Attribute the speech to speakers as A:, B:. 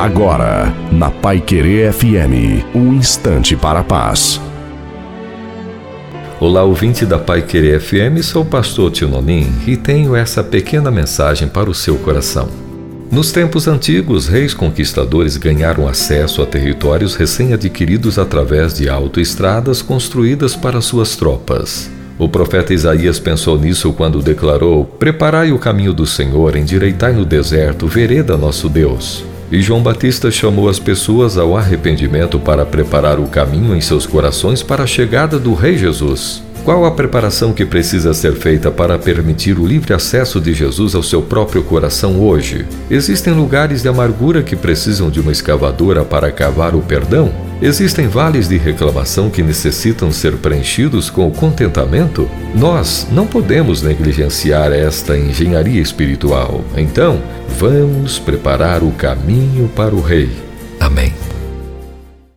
A: Agora, na Pai Querer FM, um instante para a paz.
B: Olá, ouvinte da Pai Querer FM, sou o pastor Tio Nonim e tenho essa pequena mensagem para o seu coração. Nos tempos antigos, reis conquistadores ganharam acesso a territórios recém-adquiridos através de autoestradas construídas para suas tropas. O profeta Isaías pensou nisso quando declarou: Preparai o caminho do Senhor, endireitai no deserto, vereda nosso Deus. E João Batista chamou as pessoas ao arrependimento para preparar o caminho em seus corações para a chegada do Rei Jesus. Qual a preparação que precisa ser feita para permitir o livre acesso de Jesus ao seu próprio coração hoje? Existem lugares de amargura que precisam de uma escavadora para cavar o perdão? Existem vales de reclamação que necessitam ser preenchidos com o contentamento? Nós não podemos negligenciar esta engenharia espiritual. Então, vamos preparar o caminho para o Rei. Amém.